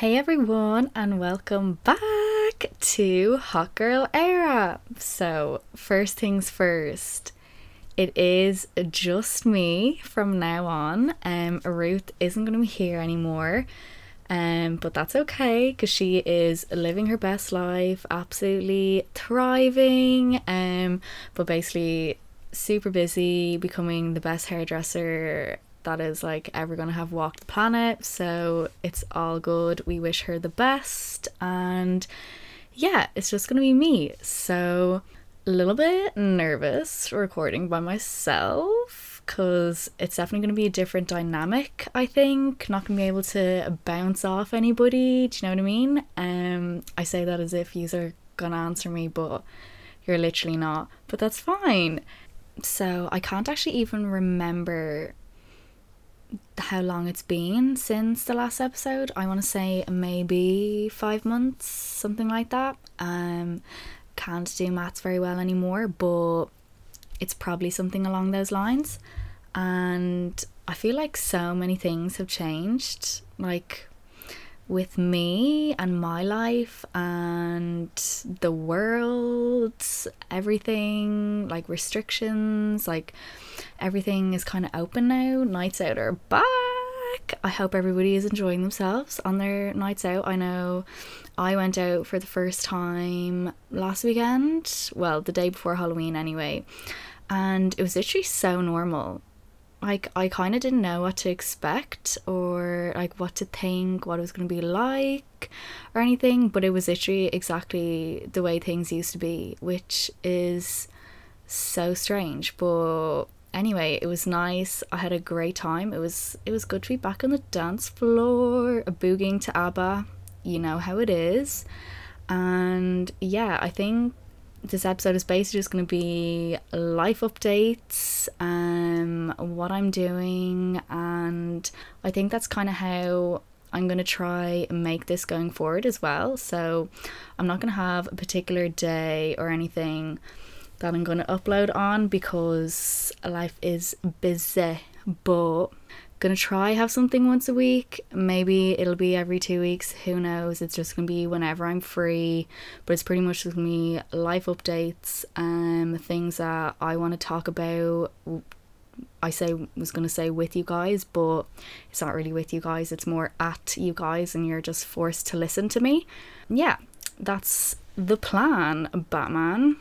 Hey everyone, and welcome back to Hot Girl Era. So, first things first, it is just me from now on. Um, Ruth isn't going to be here anymore, um, but that's okay because she is living her best life, absolutely thriving. Um, but basically, super busy, becoming the best hairdresser that is like ever gonna have walked the planet. So it's all good. We wish her the best, and yeah, it's just gonna be me. So a little bit nervous recording by myself because it's definitely going to be a different dynamic i think not going to be able to bounce off anybody do you know what i mean um i say that as if you are going to answer me but you're literally not but that's fine so i can't actually even remember how long it's been since the last episode. I want to say maybe five months, something like that. Um, can't do maths very well anymore, but it's probably something along those lines. And I feel like so many things have changed. Like with me and my life and the world, everything, like restrictions, like everything is kind of open now. Nights out are back. I hope everybody is enjoying themselves on their nights out. I know I went out for the first time last weekend, well, the day before Halloween anyway, and it was literally so normal like I kind of didn't know what to expect or like what to think, what it was going to be like or anything, but it was literally exactly the way things used to be, which is so strange. But anyway, it was nice. I had a great time. It was it was good to be back on the dance floor, booging to ABBA. You know how it is. And yeah, I think this episode is basically just going to be life updates, um, what I'm doing, and I think that's kind of how I'm going to try and make this going forward as well. So I'm not going to have a particular day or anything that I'm going to upload on because life is busy, but gonna try have something once a week. Maybe it'll be every two weeks. Who knows? It's just gonna be whenever i'm free. But it's pretty much just gonna be life updates um things that i want to talk about i say was gonna say with you guys but it's not really with you guys. It's more at you guys and you're just forced to listen to me. Yeah that's the plan batman.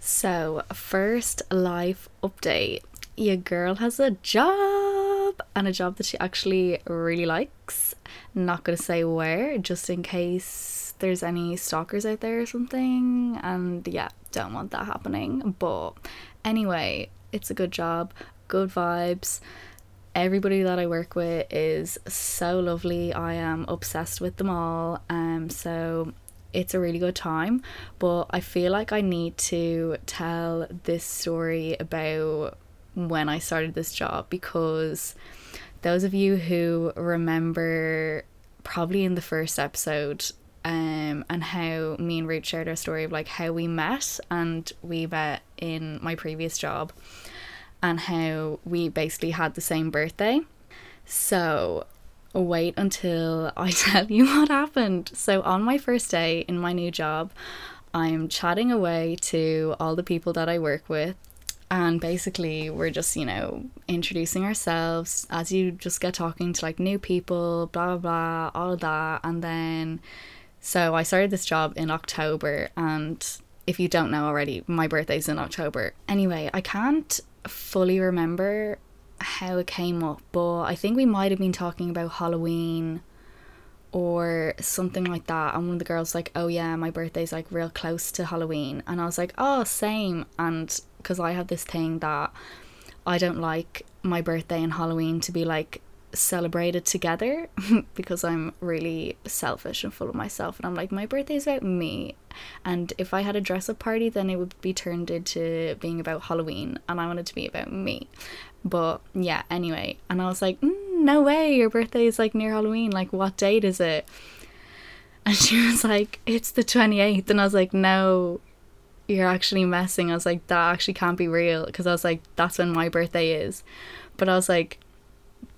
So first life update. Your girl has a job and a job that she actually really likes. Not gonna say where, just in case there's any stalkers out there or something. And yeah, don't want that happening. But anyway, it's a good job, good vibes. Everybody that I work with is so lovely. I am obsessed with them all. Um, so it's a really good time. But I feel like I need to tell this story about when I started this job because those of you who remember probably in the first episode um, and how me and Ruth shared our story of like how we met and we met in my previous job and how we basically had the same birthday. So wait until I tell you what happened. So on my first day in my new job, I'm chatting away to all the people that I work with and basically we're just you know introducing ourselves. As you just get talking to like new people blah blah blah all of that. And then so i started this job in october. And if you don't know already my birthday's in october. Anyway i can't fully remember how it came up but i think we might have been talking about halloween or something like that. And one of the girls like oh yeah my birthday's like real close to halloween. And i was like oh same. And because I have this thing that I don't like my birthday and Halloween to be like celebrated together because I'm really selfish and full of myself. And I'm like my birthday is about me. And if I had a dress up party then it would be turned into being about Halloween and I want it to be about me. But yeah anyway. And I was like mm, no way your birthday is like near Halloween like what date is it and she was like it's the 28th and I was like no you're actually messing. I was like, that actually can't be real. Because I was like, that's when my birthday is. But I was like,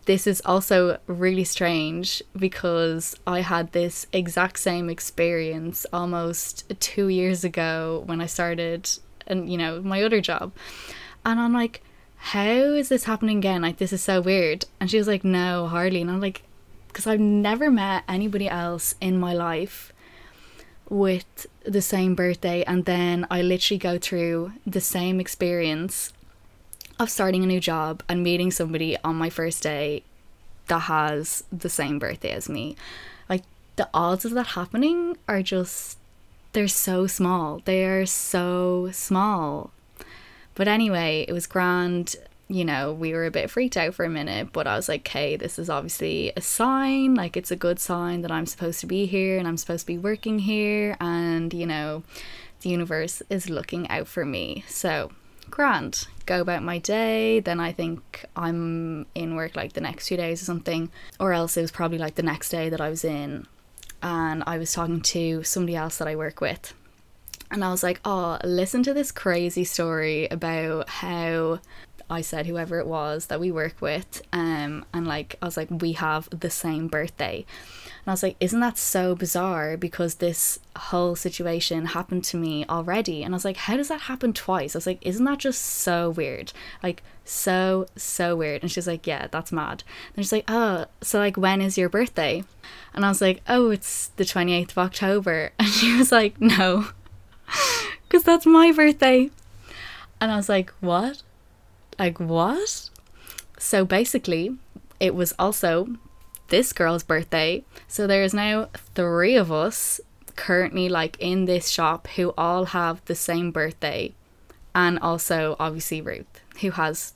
this is also really strange because I had this exact same experience almost two years ago when I started and you know my other job and I'm like how is this happening again like this is so weird and she was like no hardly and I'm like because I've never met anybody else in my life with the same birthday and then I literally go through the same experience of starting a new job and meeting somebody on my first day that has the same birthday as me. Like the odds of that happening are just they're so small. They are so small. But anyway, it was grand. You know, we were a bit freaked out for a minute, but I was like, okay, this is obviously a sign. Like, it's a good sign that I'm supposed to be here and I'm supposed to be working here. And, you know, the universe is looking out for me. So grand, go about my day. Then I think I'm in work like the next few days or something, or else it was probably like the next day that I was in, and I was talking to somebody else that I work with. And I was like, oh, listen to this crazy story about how I said whoever it was that we work with, um, and like I was like, we have the same birthday. And I was like, isn't that so bizarre? Because this whole situation happened to me already. And I was like, how does that happen twice? I was like, isn't that just so weird? Like, so, so weird. And she's like, yeah, that's mad. And she's like, oh, so like, when is your birthday? And I was like, oh, it's the 28th of October. And she was like, no, because that's my birthday. And I was like, what? Like, what? So basically, it was also this girl's birthday. So there's now three of us currently like in this shop who all have the same birthday. And also obviously Ruth, who has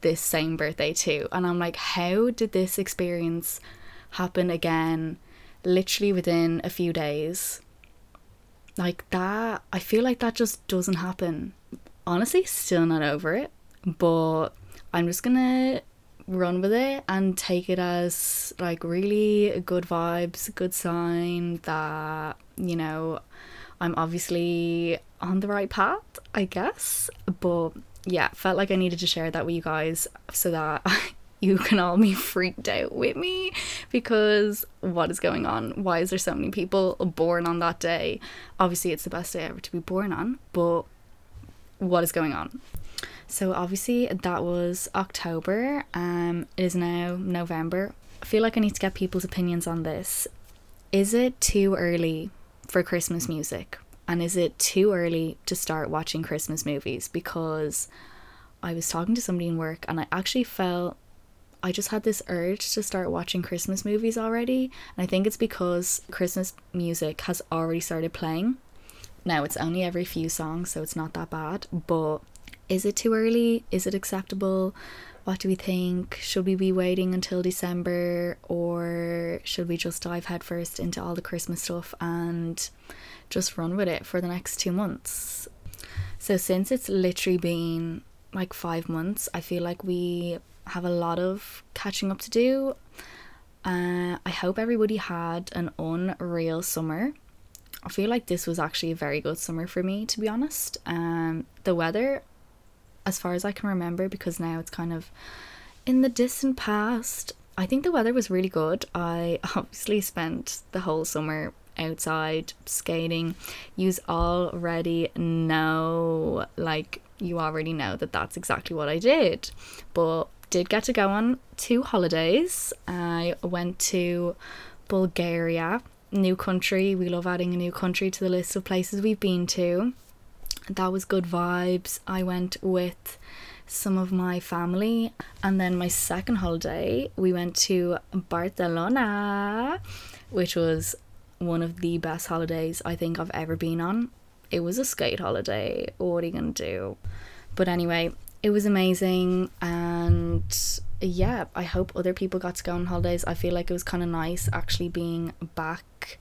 this same birthday too. And I'm like, how did this experience happen again literally within a few days? Like that I feel like that just doesn't happen. Honestly, still not over it. But I'm just gonna run with it and take it as like really good vibes, good sign that, you know, I'm obviously on the right path, I guess. But yeah, felt like I needed to share that with you guys so that you can all be freaked out with me because what is going on? Why is there so many people born on that day? Obviously, it's the best day ever to be born on, but what is going on? So obviously that was October. Um, it is now November. I feel like I need to get people's opinions on this. Is it too early for Christmas music? And is it too early to start watching Christmas movies? Because I was talking to somebody in work and I actually felt I just had this urge to start watching Christmas movies already. And I think it's because Christmas music has already started playing. Now it's only every few songs, so it's not that bad. But is it too early? Is it acceptable? What do we think? Should we be waiting until December or should we just dive headfirst into all the Christmas stuff and just run with it for the next two months? So, since it's literally been like five months, I feel like we have a lot of catching up to do. Uh, I hope everybody had an unreal summer. I feel like this was actually a very good summer for me, to be honest. Um, the weather as far as I can remember, because now it's kind of in the distant past. I think the weather was really good. I obviously spent the whole summer outside skating. You already know, like, you already know that that's exactly what I did. But did get to go on two holidays. I went to Bulgaria, new country. We love adding a new country to the list of places we've been to that was good vibes. I went with some of my family, and then my second holiday, we went to Barcelona, which was one of the best holidays I think I've ever been on. It was a skate holiday. What are you gonna do? But anyway, it was amazing, and yeah, I hope other people got to go on holidays. I feel like it was kind of nice actually being back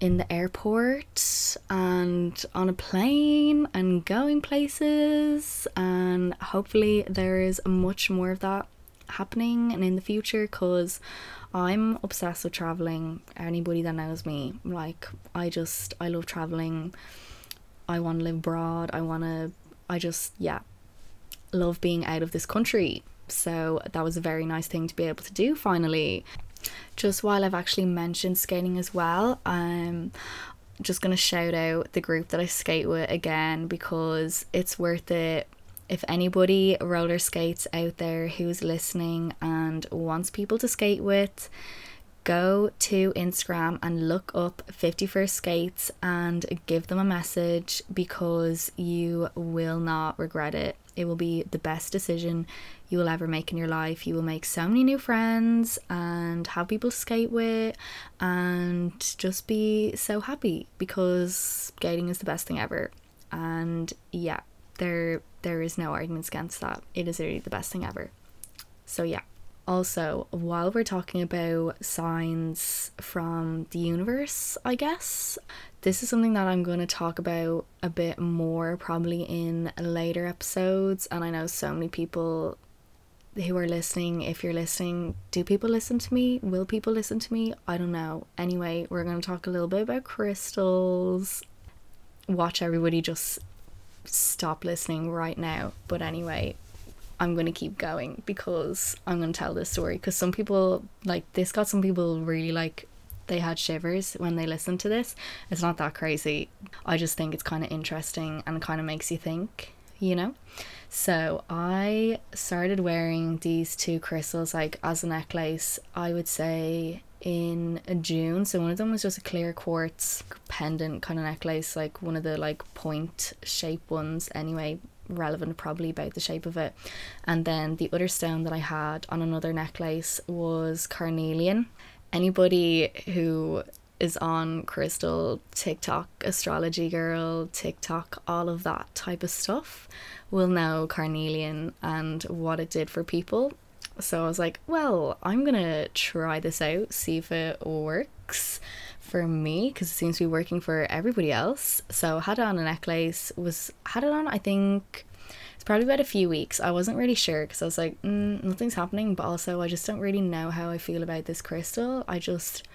in the airport and on a plane and going places and hopefully there is much more of that happening and in the future because I'm obsessed with traveling. Anybody that knows me like I just I love traveling. I want to live abroad. I want to I just yeah love being out of this country So that was a very nice thing to be able to do finally. Just while I've actually mentioned skating as well, I'm just going to shout out the group that I skate with again because it's worth it if anybody roller skates out there who's listening and wants people to skate with, go to Instagram and look up 51st Skates and give them a message because you will not regret it. It will be the best decision you will ever make in your life. You will make so many new friends and have people skate with and just be so happy because skating is the best thing ever. And yeah, there there is no arguments against that. It is really the best thing ever. So yeah. Also, while we're talking about signs from the universe, I guess, this is something that I'm going to talk about a bit more probably in later episodes. And I know so many people who are listening, if you're listening, do people listen to me? Will people listen to me? I don't know. Anyway, we're going to talk a little bit about crystals. Watch everybody just stop listening right now. But anyway, I'm going to keep going because I'm going to tell this story because some people like this got some people really like they had shivers when they listened to this. It's not that crazy. I just think it's kind of interesting and kind of makes you think, you know? So I started wearing these two crystals like as a necklace, I would say in June. So one of them was just a clear quartz pendant kind of necklace, like one of the like point shape ones anyway, relevant probably about the shape of it. And then the other stone that I had on another necklace was carnelian. Anybody who is on crystal TikTok, astrology girl, TikTok, all of that type of stuff will know carnelian and what it did for people. So I was like, well, I'm gonna try this out, see if it works for me because it seems to be working for everybody else. So had it on a necklace. Was had it on. I think it's probably about a few weeks. I wasn't really sure because I was like, mm, nothing's happening. But also, I just don't really know how I feel about this crystal. I just,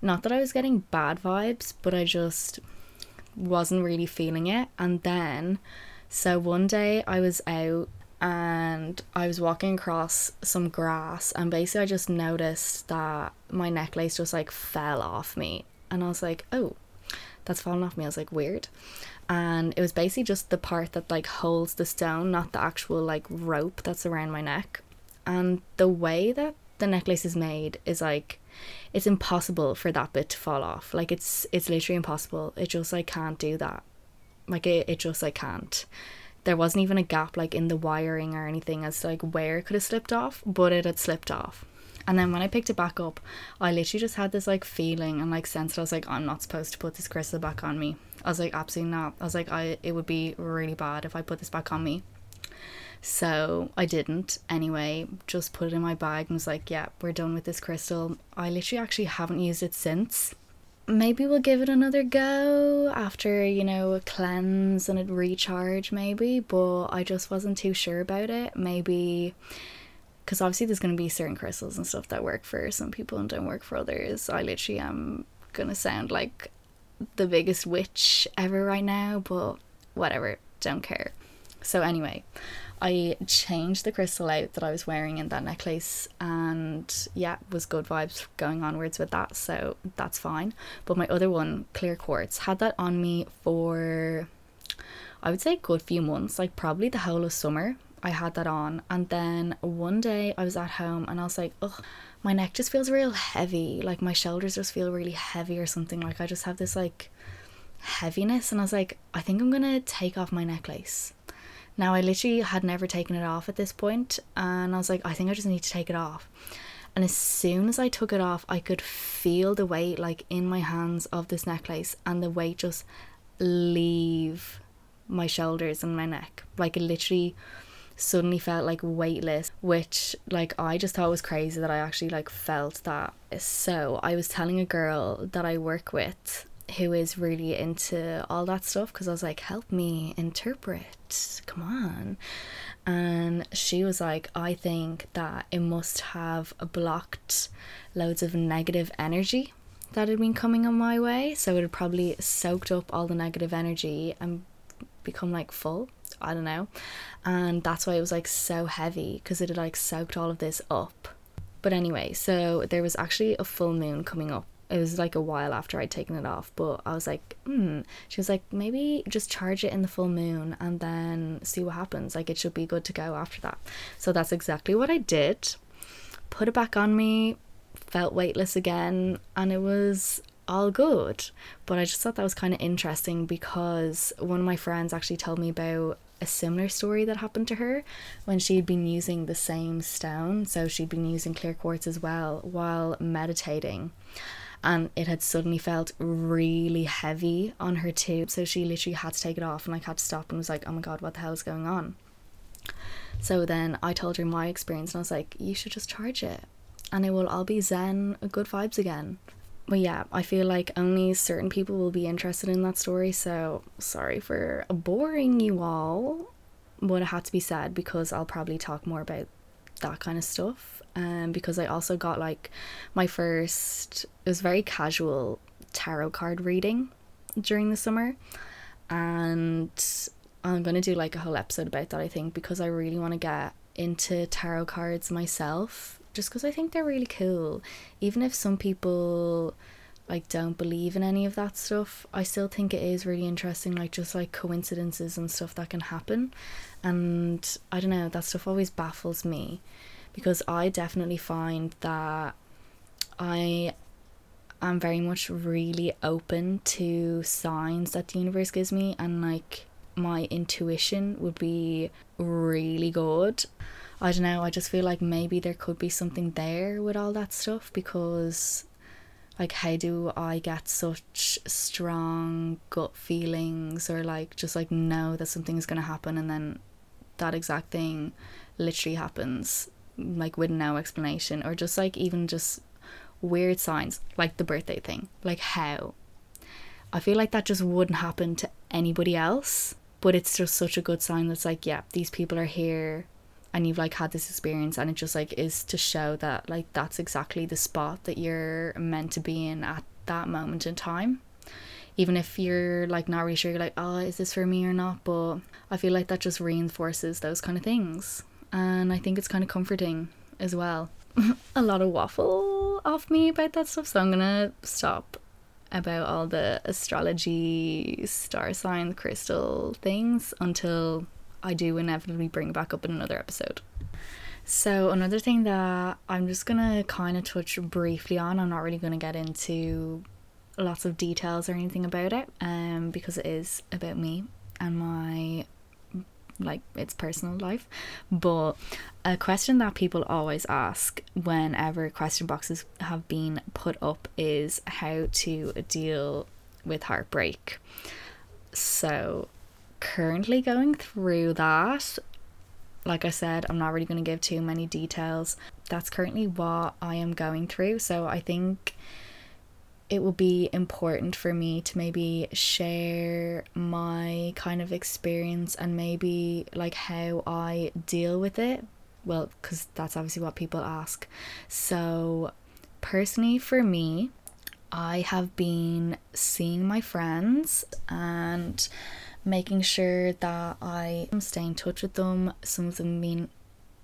not that I was getting bad vibes, but I just wasn't really feeling it. And then, so one day I was out and I was walking across some grass and basically I just noticed that my necklace just like fell off me and I was like, oh, that's fallen off me. I was like, weird. And it was basically just the part that like holds the stone, not the actual like rope that's around my neck. And the way that the necklace is made is like it's impossible for that bit to fall off. Like it's it's literally impossible. It just like can't do that. Like it, it just like can't. There wasn't even a gap like in the wiring or anything as to like where it could have slipped off, but it had slipped off. And then when I picked it back up, I literally just had this like feeling and like sense that I was like, I'm not supposed to put this crystal back on me. I was like, absolutely not. I was like, I it would be really bad if I put this back on me. So I didn't. Anyway, just put it in my bag and was like, yeah, we're done with this crystal. I literally actually haven't used it since. Maybe we'll give it another go after, you know, a cleanse and a recharge, maybe, but I just wasn't too sure about it. Maybe because obviously there's going to be certain crystals and stuff that work for some people and don't work for others. I literally am going to sound like the biggest witch ever right now, but whatever, don't care. So, anyway, I changed the crystal out that I was wearing in that necklace, and yeah, was good vibes going onwards with that, so that's fine. But my other one, clear quartz, had that on me for I would say a good few months, like probably the whole of summer. I had that on. And then one day I was at home and I was like, ugh, my neck just feels real heavy. Like my shoulders just feel really heavy or something. Like I just have this like heaviness. And I was like, I think I'm to take off my necklace. Now I literally had never taken it off at this point, and I was like, I think I just need to take it off. And as soon as I took it off, I could feel the weight like in my hands of this necklace and the weight just leave my shoulders and my neck. Like it literally suddenly felt like weightless, which like I just thought was crazy that I actually like felt that. So I was telling a girl that I work with who is really into all that stuff because I was like, help me interpret, come on. And she was like, I think that it must have blocked loads of negative energy that had been coming on my way. So it had probably soaked up all the negative energy and become like full I don't know. And that's why it was like so heavy because it had like soaked all of this up. But anyway, so there was actually a full moon coming up. It was like a while after I'd taken it off, but I was like, hmm. She was like, maybe just charge it in the full moon and then see what happens. Like, it should be good to go after that. So that's exactly what I did. Put it back on me, felt weightless again, and it was all good. But I just thought that was kind of interesting because one of my friends actually told me about a similar story that happened to her when she'd been using the same stone. So she'd been using clear quartz as well while meditating. And it had suddenly felt really heavy on her too. So she literally had to take it off and like had to stop and was like, oh my god, what the hell is going on? So then I told her my experience and I was like, you should just charge it and it will all be zen, good vibes again but yeah, I feel like only certain people will be interested in that story. So sorry for boring you all, but it had to be said because I'll probably talk more about that kind of stuff. Um, because I also got like my first, it was very casual tarot card reading during the summer, and I'm gonna do like a whole episode about that. I think because I really want to get into tarot cards myself just because I think they're really cool. Even if some people like don't believe in any of that stuff, I still think it is really interesting, like just like coincidences and stuff that can happen. And I don't know, that stuff always baffles me because I definitely find that I am very much really open to signs that the universe gives me and like my intuition would be really good. I don't know, I just feel like maybe there could be something there with all that stuff because like how do I get such strong gut feelings or like just like know that something's gonna happen and then that exact thing literally happens like with no explanation or just like even just weird signs like the birthday thing like how. I feel like that just wouldn't happen to anybody else but it's just such a good sign that's like yeah these people are here and you've like had this experience and it just like is to show that like that's exactly the spot that you're meant to be in at that moment in time even if you're like not really sure you're like oh is this for me or not? But i feel like that just reinforces those kind of things. And i think it's kind of comforting as well. A lot of waffle off me about that stuff so i'm gonna stop about all the astrology star sign crystal things until I do inevitably bring back up in another episode. So, another thing that I'm just gonna kind of touch briefly on, I'm not really gonna get into lots of details or anything about it, um, because it is about me and my like it's personal life. But a question that people always ask whenever question boxes have been put up is how to deal with heartbreak. So currently going through that. Like I said, I'm not really going to give too many details. That's currently what I am going through. So I think it will be important for me to maybe share my kind of experience and maybe like how I deal with it. Well, because that's obviously what people ask. So, personally, for me, I have been seeing my friends and making sure that I stay in touch with them. Some of them mean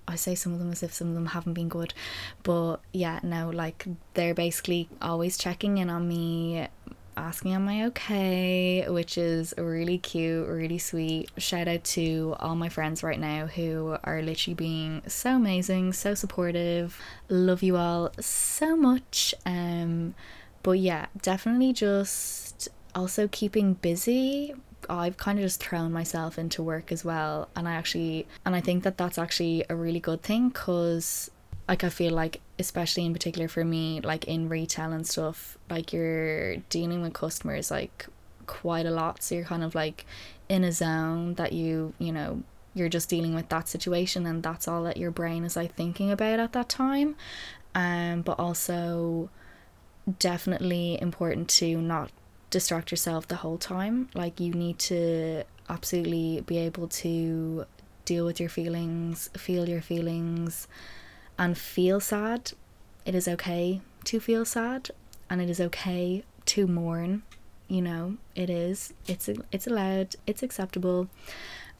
I say some of them as if some of them haven't been good, but yeah, no, like they're basically always checking in on me, asking am I okay, which is really cute, really sweet. Shout out to all my friends right now who are literally being so amazing, so supportive. Love you all so much. Um but yeah, definitely just also keeping busy I've kind of just thrown myself into work as well. And I actually, and I think that that's actually a really good thing because, like, I feel like, especially in particular for me, like in retail and stuff, like you're dealing with customers like quite a lot. So you're kind of like in a zone that you, you know, you're just dealing with that situation and that's all that your brain is like thinking about at that time. Um, but also definitely important to not distract yourself the whole time. Like, you need to absolutely be able to deal with your feelings, feel your feelings, and feel sad. It is okay to feel sad, and it is okay to mourn. You know, it is. It's it's allowed. It's acceptable.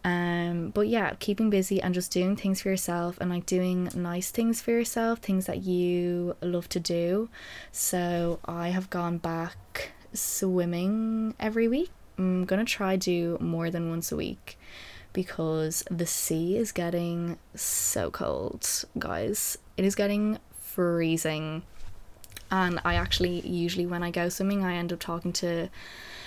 Um, but yeah, keeping busy and just doing things for yourself and like doing nice things for yourself, things that you love to do. So I have gone back swimming every week. I'm gonna try do more than once a week because the sea is getting so cold, guys. It is getting freezing. And I actually usually when I go swimming I end up talking to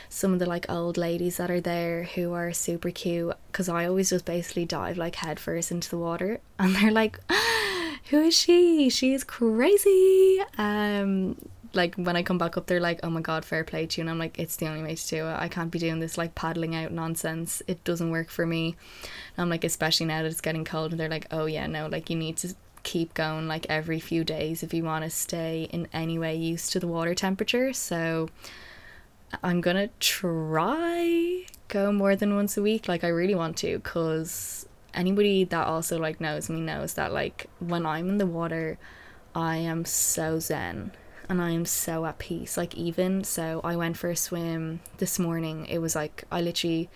some of the like old ladies that are there who are super cute because I always just basically dive like headfirst into the water and they're like who is she she's crazy um like when I come back up they're like oh my god fair play to you. And I'm like it's the only way to do it. I can't be doing this like paddling out nonsense. It doesn't work for me. And I'm like especially now that it's getting cold. And they're like oh yeah no like you need to keep going like every few days if you want to stay in any way used to the water temperature. So I'm gonna try go more than once a week. Like I really want to, cause anybody that also like knows me knows that like when I'm in the water, I am so zen and I am so at peace. Like even so, I went for a swim this morning. It was like I literally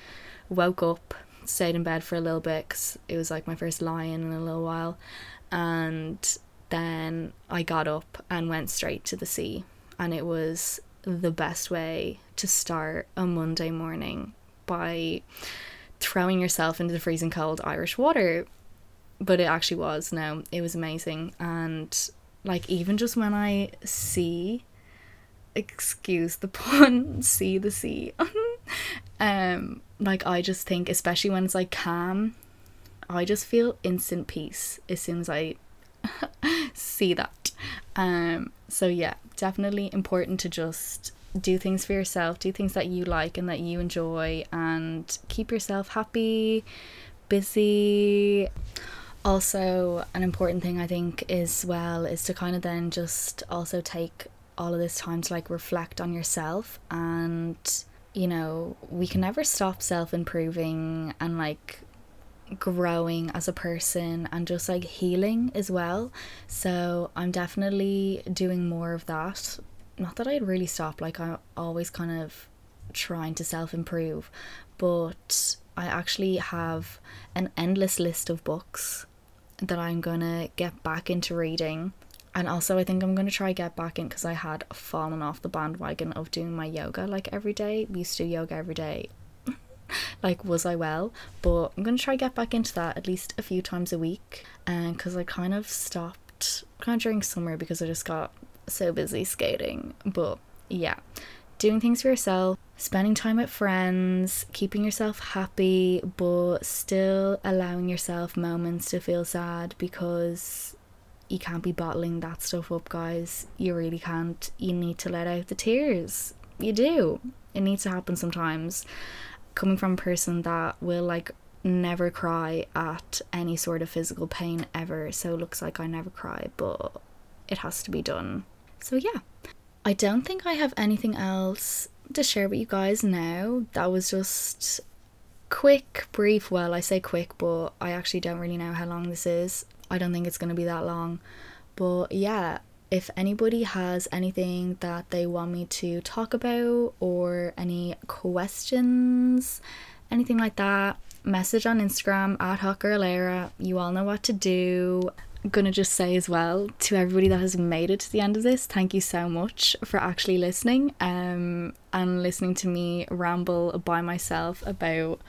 woke up, stayed in bed for a little bit because it was like my first lie-in in a little while, and then I got up and went straight to the sea, and it was the best way to start a Monday morning by throwing yourself into the freezing cold Irish water. But it actually was. No, it was amazing. And like, even just when I see, excuse the pun, see the sea, um, like, I just think, especially when it's like calm, I just feel instant peace as soon as I see that. Um, so yeah, definitely important to just do things for yourself, do things that you like and that you enjoy, and keep yourself happy, busy. Also, an important thing I think is well is to kind of then just also take all of this time to like reflect on yourself and you know, we can never stop self improving and like growing as a person and just like healing as well. So I'm definitely doing more of that. Not that I'd really stop, like I'm always kind of trying to self improve, but I actually have an endless list of books that I'm gonna get back into reading. And also, I think I'm gonna try get back in because I had fallen off the bandwagon of doing my yoga like every day. We used to do yoga every day. Like was I well? But I'm gonna try get back into that at least a few times a week. And because I kind of stopped kind of during summer because I just got so busy skating. But yeah doing things for yourself spending time with friends keeping yourself happy but still allowing yourself moments to feel sad because you can't be bottling that stuff up guys you really can't you need to let out the tears you do it needs to happen sometimes coming from a person that will like never cry at any sort of physical pain ever. So it looks like I never cry, but it has to be done. So yeah. I don't think I have anything else to share with you guys now. That was just quick, brief. Well, I say quick, but I actually don't really know how long this is. I don't think it's going to be that long. But yeah, if anybody has anything that they want me to talk about or any questions, anything like that, message on Instagram at Hot Girl Era. You all know what to do. I'm gonna just say as well to everybody that has made it to the end of this, thank you so much for actually listening um, and listening to me ramble by myself about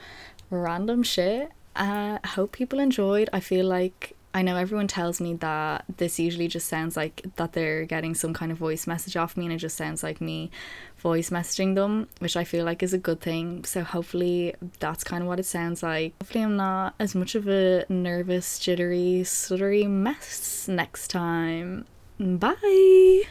random shit. I uh, hope people enjoyed. I feel like I know everyone tells me that this usually just sounds like that they're getting some kind of voice message off me and it just sounds like me voice messaging them, which I feel like is a good thing. So hopefully that's kind of what it sounds like. Hopefully I'm not as much of a nervous, jittery, stuttery mess next time. Bye!